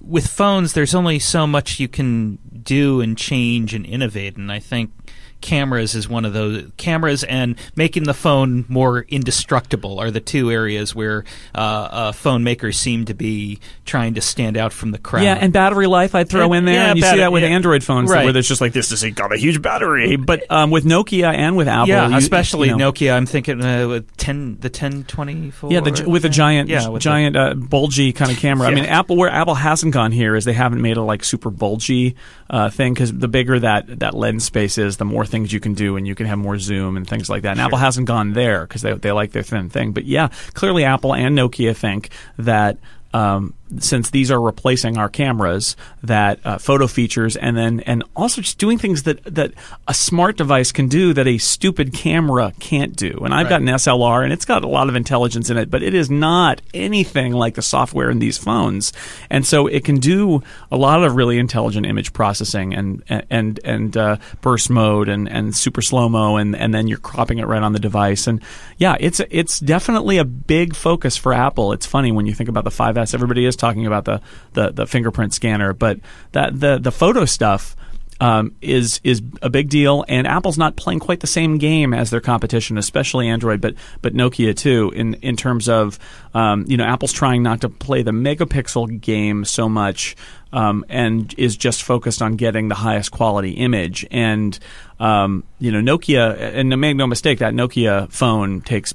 with phones. There's only so much you can do and change and innovate, and I think cameras is one of those cameras and making the phone more indestructible are the two areas where uh, uh, phone makers seem to be trying to stand out from the crowd. yeah and battery life i'd throw Yeah, in there yeah, and you see that with yeah. android phones Right. where there's just like this has got a huge battery but um, with nokia and with apple yeah, you- especially you know, Nokia. I'm thinking uh, with ten the ten twenty four. Yeah, the, with a giant, yeah, with the- giant, uh, bulgy kind of camera. I mean, Apple where Apple hasn't gone here is they haven't made a like super bulgy uh, thing because the bigger that that lens space is, the more things you can do, and you can have more zoom and things like that. And Apple hasn't gone there because they they like their thin thing. But yeah, clearly Apple and Nokia think that. Um, since these are replacing our cameras, that uh, photo features, and then and also just doing things that that a smart device can do that a stupid camera can't do. And I've got an SLR, and it's got a lot of intelligence in it, but it is not anything like the software in these phones. And so it can do a lot of really intelligent image processing and and and uh, burst mode and and super slow mo, and and then you're cropping it right on the device. And yeah, it's it's definitely a big focus for Apple. It's funny when you think about the 5S. Everybody is talking about the the, the fingerprint scanner, but that the the photo stuff um, is is a big deal, and Apple's not playing quite the same game as their competition, especially Android, but but Nokia too. In in terms of um, you know, Apple's trying not to play the megapixel game so much, um, and is just focused on getting the highest quality image. And um, you know, Nokia, and make no mistake, that Nokia phone takes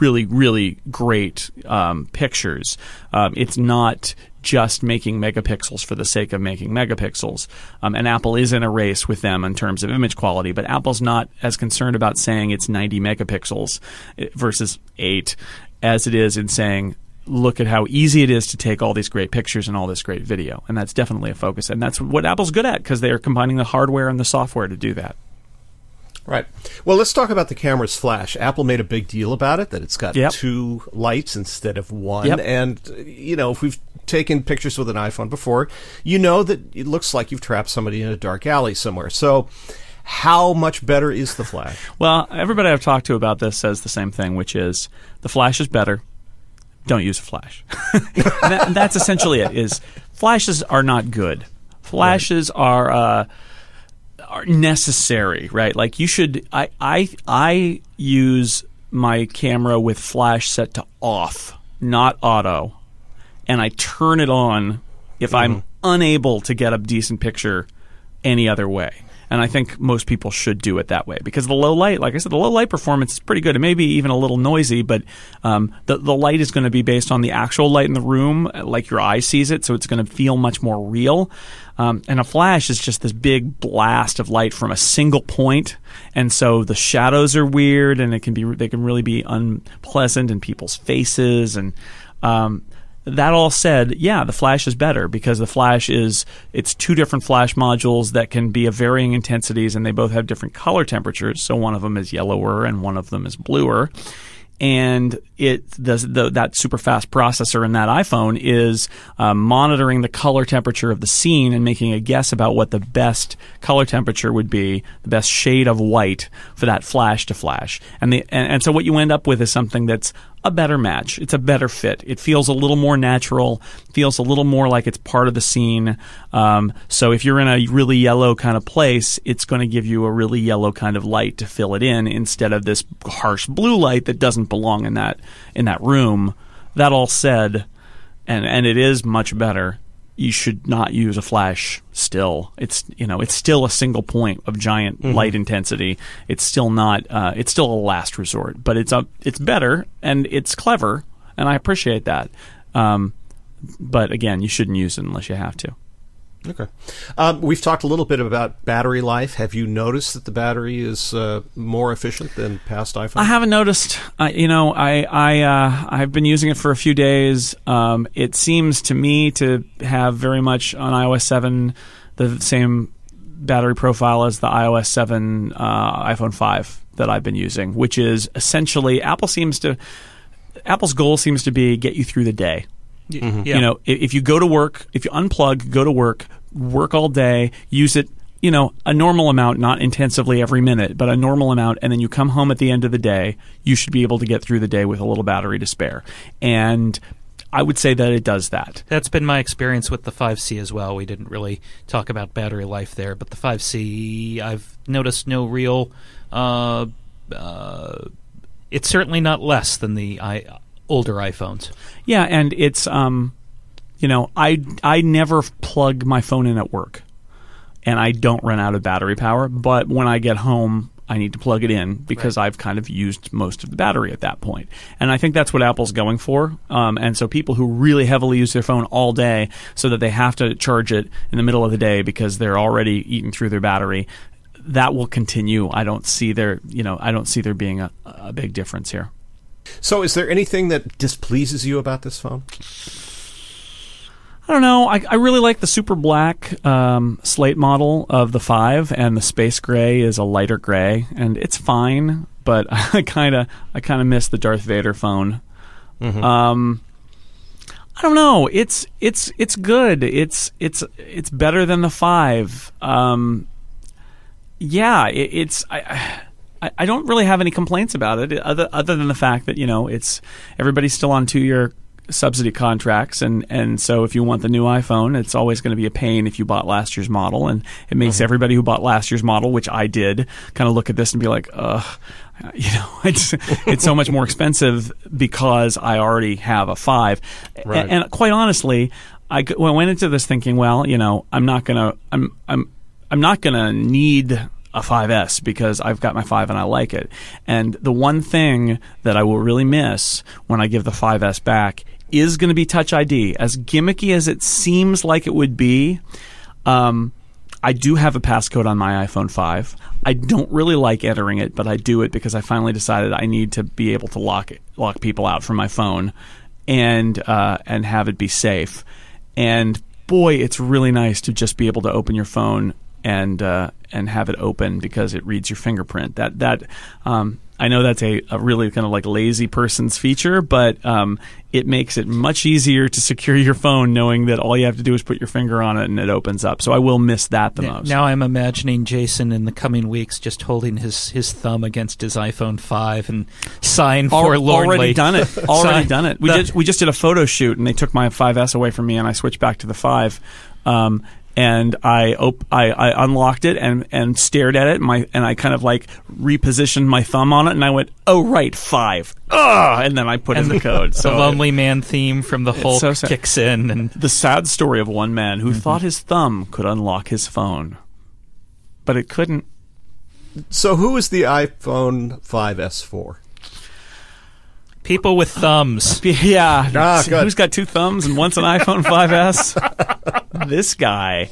really, really great um, pictures. Um, it's not just making megapixels for the sake of making megapixels. Um, and Apple is in a race with them in terms of image quality, but Apple's not as concerned about saying it's 90 megapixels eh, versus 8 as it is in saying, look at how easy it is to take all these great pictures and all this great video. And that's definitely a focus. And that's what Apple's good at because they are combining the hardware and the software to do that. Right. Well, let's talk about the camera's flash. Apple made a big deal about it that it's got Yep. two lights instead of one. Yep. And you know, if we've taken pictures with an iPhone before, you know that it looks like you've trapped somebody in a dark alley somewhere. So, how much better is the flash? Well, everybody I've talked to about this says the same thing, which is the flash is better. Don't use a flash. that, that's essentially it. Is flashes are not good. Flashes are uh, are necessary, right? Like you should. I I I use my camera with flash set to off, not auto, and I turn it on if mm-hmm. I'm unable to get a decent picture any other way. And I think most people should do it that way because the low light, like I said, the low light performance is pretty good. It may be even a little noisy, but um, the the light is going to be based on the actual light in the room, like your eye sees it, so it's going to feel much more real. Um, and a flash is just this big blast of light from a single point, and so the shadows are weird, and it can be they can really be unpleasant in people's faces and. Um, that all said, yeah, the Flash is better because the Flash is it's two different Flash modules that can be of varying intensities, and they both have different color temperatures. So one of them is yellower and one of them is bluer. And it the, the that super fast processor in that iPhone is uh, monitoring the color temperature of the scene and making a guess about what the best color temperature would be, the best shade of white for that flash to flash. And the and, and so what you end up with is something that's a better match. It's a better fit. It feels a little more natural, feels a little more like it's part of the scene. Um, so if you're in a really yellow kind of place, it's going to give you a really yellow kind of light to fill it in instead of this harsh blue light that doesn't belong in that in that room. That all said, and and it is much better. You should not use a flash. Still, it's you know it's still a single point of giant Mm-hmm. light intensity. It's still not. Uh, it's still a last resort, but it's a it's better and it's clever, and I appreciate that. Um, but again, you shouldn't use it unless you have to. Okay. Um, we've talked a little bit about battery life. Have you noticed that the battery is uh, more efficient than past iPhones? I haven't noticed. Uh, you know, I I uh, I've been using it for a few days. Um, it seems to me to have very much on iOS seven the same battery profile as the iOS seven uh, iPhone five that I've been using, which is essentially Apple seems to Apple's goal seems to be get you through the day. Yeah. You know, i- if you go to work, if you unplug, go to work, work all day, use it, you know, a normal amount, not intensively every minute, but a normal amount, and then you come home at the end of the day, you should be able to get through the day with a little battery to spare. And I would say that it does that. That's been my experience with the 5C as well. We didn't really talk about battery life there, but the 5C, I've noticed no real. Uh, uh, it's certainly not less than the I, older iPhones. Yeah, and it's um, you know, I I never plug my phone in at work, and I don't run out of battery power. But when I get home, I need to plug it in because I've kind of used most of the battery at that point. And I think that's what Apple's going for. Um, and so people who really heavily use their phone all day, so that they have to charge it in the middle of the day because they're already eating through their battery. That will continue. I don't see there, you know, I don't see there being a, a big difference here. So, is there anything that displeases you about this phone? I don't know. I, I really like the super black um, slate model of the five, and the space gray is a lighter gray, and it's fine. But I kind of I kind of miss the Darth Vader phone. Um, I don't know. It's it's it's good. It's it's it's better than the five. Um, yeah, it, it's I. I, I don't really have any complaints about it, other other than the fact that you know it's everybody's still on two year subsidy contracts, and and so if you want the new iPhone, it's always going to be a pain if you bought last year's model, and it makes mm-hmm. everybody who bought last year's model, which I did, kind of look at this and be like, ugh. You know, it's it's so much more expensive because I already have a five, Right. and, and quite honestly, I I went into this thinking, well, you know, I'm not gonna, I'm, I'm, I'm not gonna need a 5S because I've got my 5 and I like it. And the one thing that I will really miss when I give the 5S back is going to be Touch ID. As gimmicky as it seems like it would be, um, I do have a passcode on my iPhone 5. I don't really like entering it, but I do it because I finally decided I need to be able to lock it, lock people out from my phone and uh, and have it be safe. And boy, it's really nice to just be able to open your phone and uh, and have it open because it reads your fingerprint. That that um, I know that's a, a really kind of like lazy person's feature, but um, it makes it much easier to secure your phone knowing that all you have to do is put your finger on it and it opens up. So I will miss that the N- most. Now I'm imagining Jason in the coming weeks just holding his, his thumb against his iPhone 5 and sighing Al- forlornly. already done it. Already done it. We the- did. We just did a photo shoot, and they took my 5S away from me, and I switched back to the five. Um, and I, op- I I unlocked it and, and stared at it. And my and I kind of like repositioned my thumb on it, and I went, "Oh right, five. Ugh! And then I put in the code. so the So Lonely Man theme from the Hulk so kicks in, and the sad story of one man Mm-hmm. who thought his thumb could unlock his phone, but it couldn't. So who is the iPhone 5S for? People with thumbs. Yeah. Ah, good. Who's got two thumbs and wants an iPhone 5S? this guy.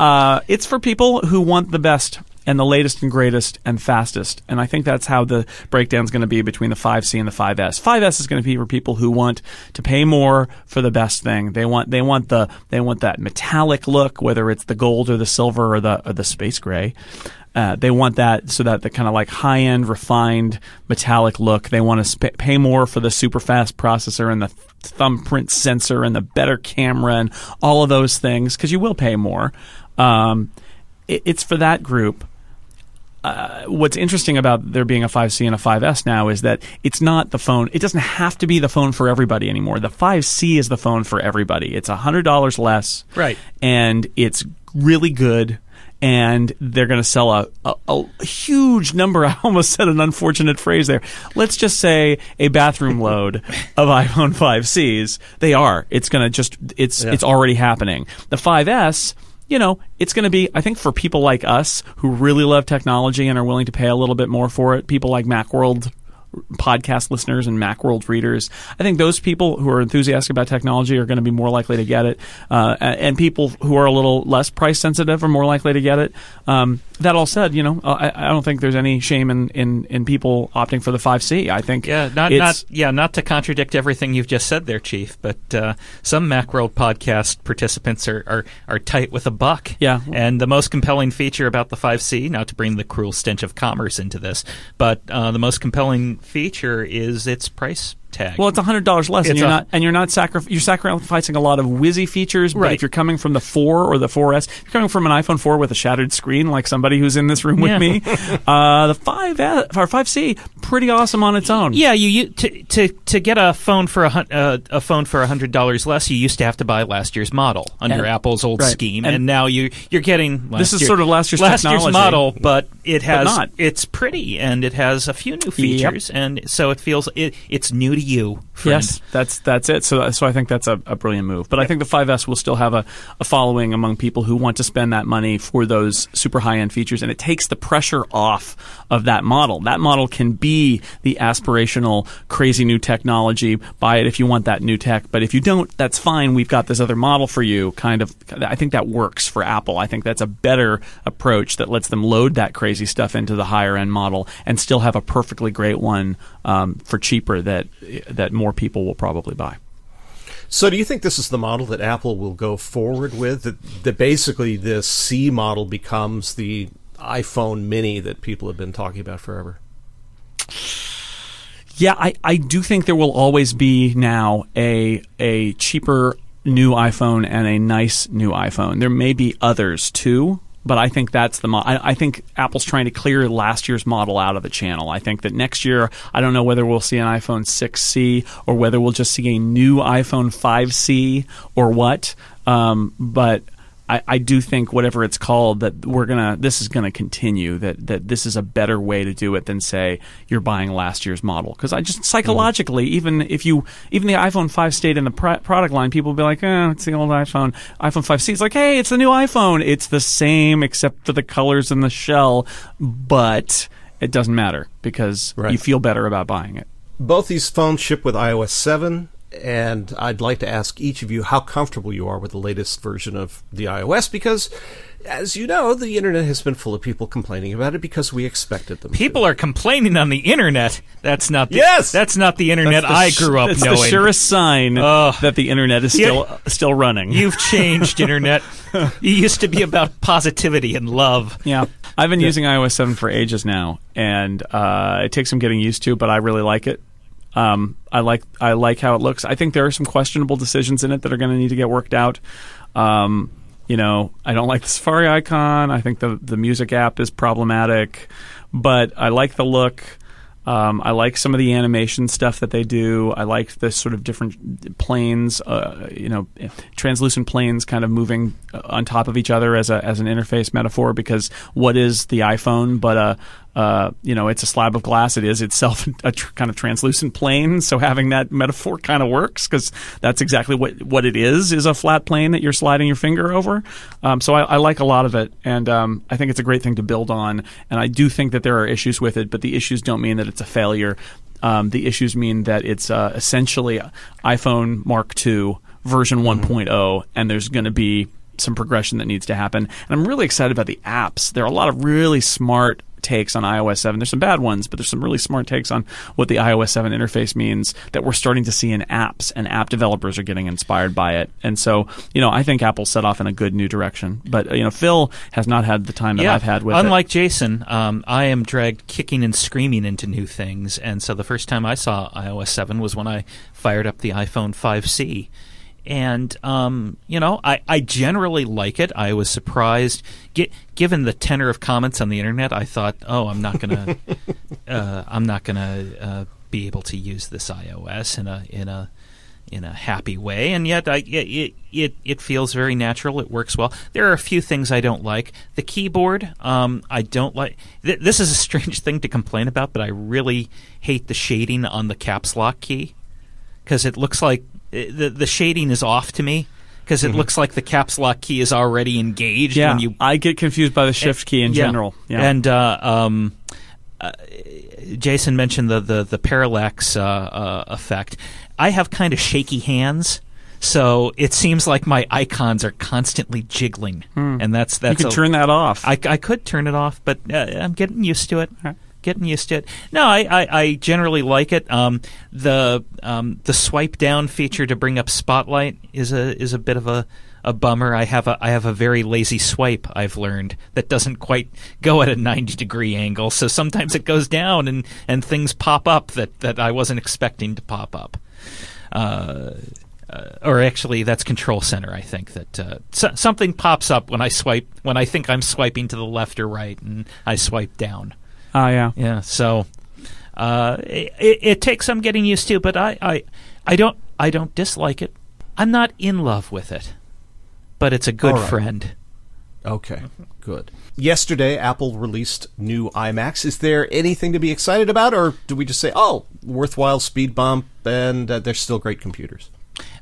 Uh, it's for people who want the best and the latest and greatest and fastest. And I think that's how the breakdown is going to be between the 5C and the 5S. 5S is going to be for people who want to pay more for the best thing. They want they want the they want that metallic look, whether it's the gold or the silver or the or the space gray. Uh, they want that so that the kind of like high end, refined, metallic look. They want to sp- pay more for the super fast processor and the th- thumbprint sensor and the better camera and all of those things because you will pay more. Um, it, it's for that group. Uh, what's interesting about there being a 5C and a 5S now is that it's not the phone. It doesn't have to be the phone for everybody anymore. The 5C is the phone for everybody. It's $100 less. Right. And it's really good. And they're going to sell a, a, a huge number. I almost said an unfortunate phrase there. Let's just say a bathroom load of iPhone 5Cs. They are. It's going to just, it's, Yeah. it's already happening. The 5S, you know, it's going to be, I think, for people like us who really love technology and are willing to pay a little bit more for it, people like Macworld podcast listeners and Macworld readers, I think those people who are enthusiastic about technology are going to be more likely to get it. Uh, and people who are a little less price sensitive are more likely to get it. Um, that all said, you know, I, I don't think there's any shame in, in, in people opting for the 5C. I think Yeah, not not yeah, not to contradict everything you've just said there, Chief, but uh, some Macworld podcast participants are, are are tight with a buck. Yeah. and the most compelling feature about the 5C, not to bring the cruel stench of commerce into this, but uh, the most compelling feature is its price tag. Well, it's hundred dollars less, and you're a- not and you're not sacrif- you're sacrificing a lot of whizzy features. But if you're coming from the four or the 4S, if you're coming from an iPhone 4 with a shattered screen, like somebody who's in this room Yeah. with me, uh, the 5S or 5C, pretty awesome on its own. Yeah, you, you to to to get a phone for a uh, a phone for hundred dollars less, you used to have to buy last year's model under And- Apple's old right. scheme, And- and, now you you're getting This is year- sort of last year's last year's model, but it has not. it's pretty and it has a few new features, and so it feels it, it's new to you. Friend. Yes, that's that's it. So so I think that's a, a brilliant move. But I think the 5S will still have a, a following among people who want to spend that money for those super high end features, and it takes the pressure off of that model. That model can be the aspirational, crazy new technology. Buy it if you want that new tech, but if you don't, that's fine. We've got this other model for you. Kind of. I think that works for Apple. I think that's a better approach that lets them load that crazy stuff into the higher end model and still have a perfectly great one um, for cheaper that that more people will probably buy. So, do you think this is the model that Apple will go forward with? That, that basically this C model becomes the iPhone Mini that people have been talking about forever? Yeah, I, I do think there will always be now a a cheaper new iPhone and a nice new iPhone. There may be others too, but I think that's the mo- I, I think Apple's trying to clear last year's model out of the channel. I think that next year, I don't know whether we'll see an iPhone 6C or whether we'll just see a new iPhone 5C or what. Um, but I, I do think whatever it's called that we're gonna this is gonna continue that that this is a better way to do it than say you're buying last year's model because I just psychologically even if you even the iPhone 5 stayed in the pr- product line people will be like oh it's the old iPhone iPhone 5c it's like hey it's the new iPhone it's the same except for the colors and the shell but it doesn't matter because Right. you feel better about buying it Both these phones ship with iOS 7. And I'd like to ask each of you how comfortable you are with the latest version of the iOS because as you know, the internet has been full of people complaining about it because we expected them. People to. are complaining on the internet. That's not the, yes. That's not the internet That's the I sh- grew up it's knowing. the surest sign Ugh. that the internet is Yeah. still still running. You've changed, internet. you used to be about positivity and love. Yeah, I've been using iOS 7 for ages now, and uh, it takes some getting used to, but I really like it. Um, I like I like how it looks. I think there are some questionable decisions in it that are going to need to get worked out. Um, you know, I don't like the Safari icon. I think the the music app is problematic, but I like the look. Um, I like some of the animation stuff that they do. I like the sort of different planes, uh, you know, translucent planes kind of moving uh, on top of each other as a as an interface metaphor. Because what is the iPhone but a uh, you know, it's a slab of glass. It is itself a tr- kind of translucent plane. So having that metaphor kind of works because that's exactly what what it is: is a flat plane that you're sliding your finger over. Um, so I, I like a lot of it, and um, I think it's a great thing to build on. And I do think that there are issues with it, but the issues don't mean that it's a failure. Um, the issues mean that it's uh, essentially iPhone Mark II version 1.0, and there's going to be some progression that needs to happen. And I'm really excited about the apps. There are a lot of really smart takes on iOS 7. There's some bad ones, but there's some really smart takes on what the iOS 7 interface means that we're starting to see in apps, and app developers are getting inspired by it. And so, you know, I think Apple set off in a good new direction. But, you know, Phil has not had the time that I've had with it. Unlike Jason, um, I am dragged kicking and screaming into new things, and so the first time I saw iOS 7 was when I fired up the iPhone 5C. And um, you know, I, I generally like it. I was surprised, Gi- given the tenor of comments on the internet. I thought, oh, I'm not gonna, uh, I'm not gonna uh, be able to use this iOS in a in a in a happy way, and yet I, it, it it feels very natural. It works well. There are a few things I don't like. The keyboard, um, I don't like. Th- this is a strange thing to complain about, but I really hate the shading on the caps lock key because it looks like the the shading is off to me because it looks like the caps lock key is already engaged yeah, you I get confused by the shift key in yeah. general. Yeah. And uh, um, uh, Jason mentioned the the, the parallax uh, uh, effect. I have kind of shaky hands. So it seems like my icons are constantly jiggling, and that's Hmm. you that's can a- turn that off. I, I could turn it off, but uh, I'm getting used to it. Getting used to it. No, I, I, I generally like it. Um, the um, the swipe down feature to bring up Spotlight is a is a bit of a, a bummer. I have a I have a very lazy swipe. I've learned that doesn't quite go at a 90 degree angle. So sometimes it goes down and, and things pop up that, that I wasn't expecting to pop up. Uh, uh, or actually, that's Control Center. I think that uh, so- something pops up when I swipe when I think I'm swiping to the left or right, and I swipe down. Ah, yeah. Yeah, so uh, it, it takes some getting used to, but I, I, I don't I don't dislike it. I'm not in love with it, but it's a good All right. friend. Okay, good. Yesterday, Apple released new iMacs. Is there anything to be excited about, or do we just say, "Oh, worthwhile speed bump," and uh, they're still great computers?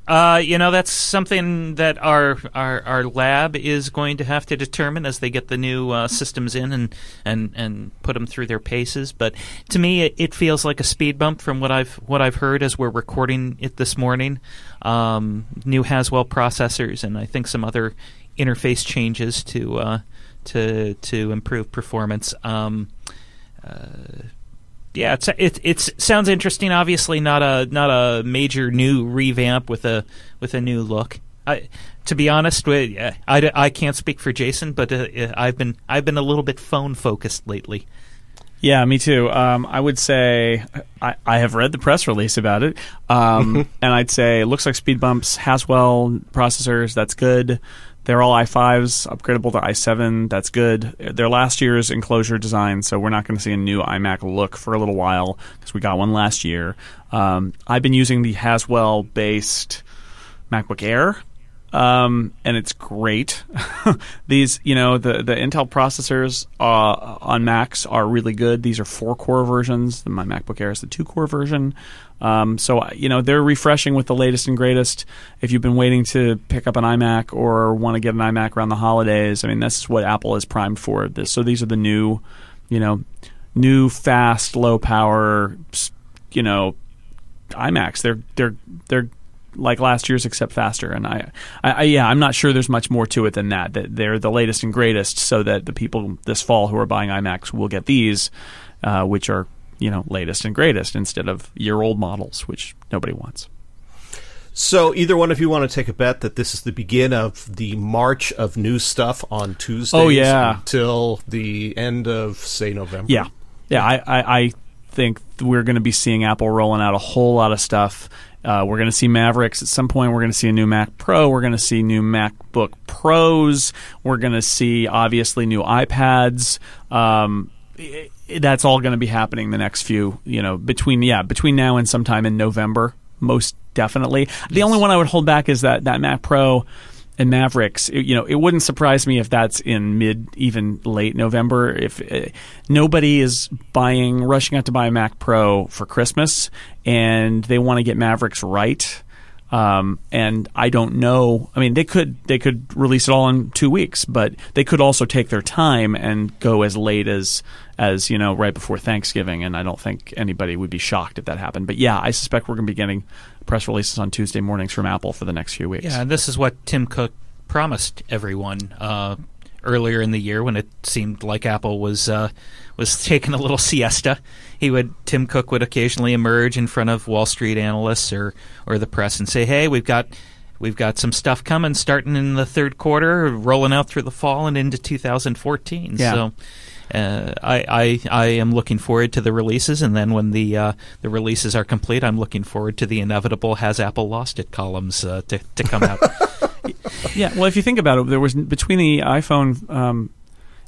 Uh, you know, that's something that our, our our lab is going to have to determine as they get the new uh, systems in and, and, and put them through their paces. But to me, it, it feels like a speed bump from what I've what I've heard as we're recording it this morning. Um, new Haswell processors and I think some other interface changes to uh, to to improve performance. Um, uh, yeah, it's it it's sounds interesting. Obviously, not a not a major new revamp with a with a new look. I, to be honest, with I, I can't speak for Jason, but uh, I've been I've been a little bit phone focused lately. Yeah, me too. Um, I would say I, I have read the press release about it, um, and I'd say it looks like speed bumps, Haswell processors. That's good. They're all i5s, upgradable to i7. That's good. They're last year's enclosure design, so we're not going to see a new iMac look for a little while because we got one last year. Um, I've been using the Haswell-based MacBook Air um, and it's great. These, you know, the the Intel processors uh, on Macs are really good. These are four core versions. My MacBook Air is the two core version. Um, so you know they're refreshing with the latest and greatest. If you've been waiting to pick up an iMac or want to get an iMac around the holidays, I mean that's what Apple is primed for. This, so these are the new, you know, new fast, low power, you know, iMacs. They're they're they're like last year's except faster. And I, I, I, yeah, I'm not sure there's much more to it than that. That they're the latest and greatest, so that the people this fall who are buying iMacs will get these, uh, which are you know latest and greatest instead of year old models, which nobody wants. So, either one of you want to take a bet that this is the begin of the march of new stuff on Tuesdays Oh, yeah. until the end of, say, November? Yeah, yeah. I, I, I think we're going to be seeing Apple rolling out a whole lot of stuff. Uh, we're going to see Mavericks at some point. We're going to see a new Mac Pro. We're going to see new MacBook Pros. We're going to see obviously new iPads. Um, i- i- that's all going to be happening the next few, you know, between yeah, between now and sometime in November, most definitely. The only one I would hold back is that that Mac Pro and Mavericks. It- you know, it wouldn't surprise me if that's in mid, even late November. If uh, nobody is buying, rushing out to buy a Mac Pro for Christmas, and they want to get Mavericks right. Um, and I don't know. I mean, they could they could release it all in two weeks, but they could also take their time and go as late as as you know right before Thanksgiving. And I don't think anybody would be shocked if that happened. But yeah, I suspect we're going to be getting press releases on Tuesday mornings from Apple for the next few weeks. Yeah, and this is what Tim Cook promised everyone uh, earlier in the year when it seemed like Apple was uh, was taking a little siesta. He would Tim Cook would occasionally emerge in front of Wall Street analysts or or the press and say, "Hey, we've got." We've got some stuff coming starting in the third quarter, rolling out through the fall and into 2014. Yeah. So uh, I, I I am looking forward to the releases, and then when the uh, the releases are complete, I'm looking forward to the inevitable "Has Apple lost it?" columns uh, to to come out. Yeah, well, if you think about it, there was between the iPhone um,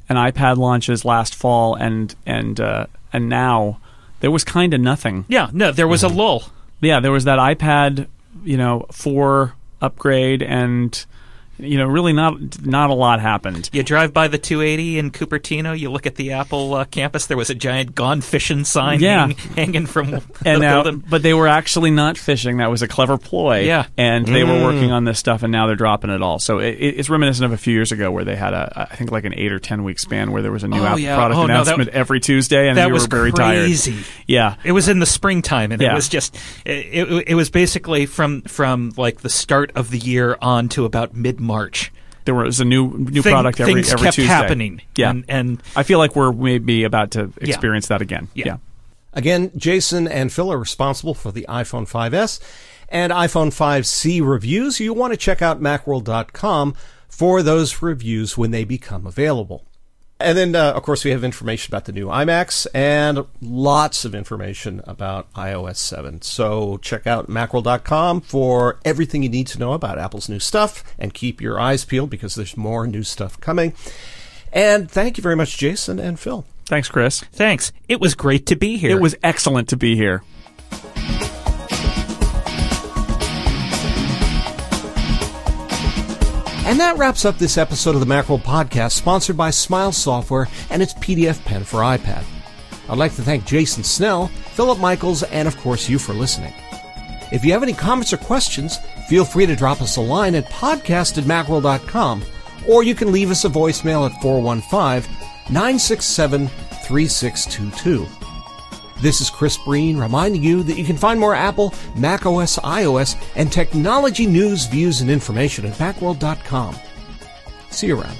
and iPad launches last fall and and uh, and now there was kind of nothing. yeah, no, there was a lull. Yeah, there was that iPad, you know, four upgrade, and you know, really not not a lot happened. You drive by the 280 in Cupertino, you look at the Apple uh, campus. There was a giant "Gone Fishing" sign Yeah. hang, hanging from the And now, building. but they were actually not fishing. That was a clever ploy. Yeah. and they were working on this stuff, and now they're dropping it all. So it, it's reminiscent of a few years ago where they had a, I think, like an eight or ten week span where there was a new Oh, Apple yeah. product Oh, no, that- announcement every Tuesday, and that we was were very crazy. tired. Yeah, It was in the springtime, and it was just it, it, it was basically from from like the start of the year on to about mid March. there was a new new Thing- product every things every kept Tuesday. happening. Yeah, and, and I feel like we're maybe about to experience that again. Yeah. yeah. Again, Jason and Phil are responsible for the iPhone 5S and iPhone 5C reviews. You want to check out macworld.com for those reviews when they become available. And then, uh, of course, we have information about the new iMacs and lots of information about iOS 7. So check out macworld.com for everything you need to know about Apple's new stuff and keep your eyes peeled because there's more new stuff coming. And thank you very much, Jason and Phil. Thanks, Chris. thanks. It was great to be here. It was excellent to be here. And that wraps up this episode of the Macworld Podcast, sponsored by Smile Software and its PDFpen for iPad. I'd like to thank Jason Snell, Philip Michaels, and of course you for listening. If you have any comments or questions, feel free to drop us a line at podcast at macworld.com, or you can leave us a voicemail at 415 967 3622. This is Chris Breen reminding you that you can find more Apple, macOS, iOS, and technology news, views, and information at Macworld.com. See you around.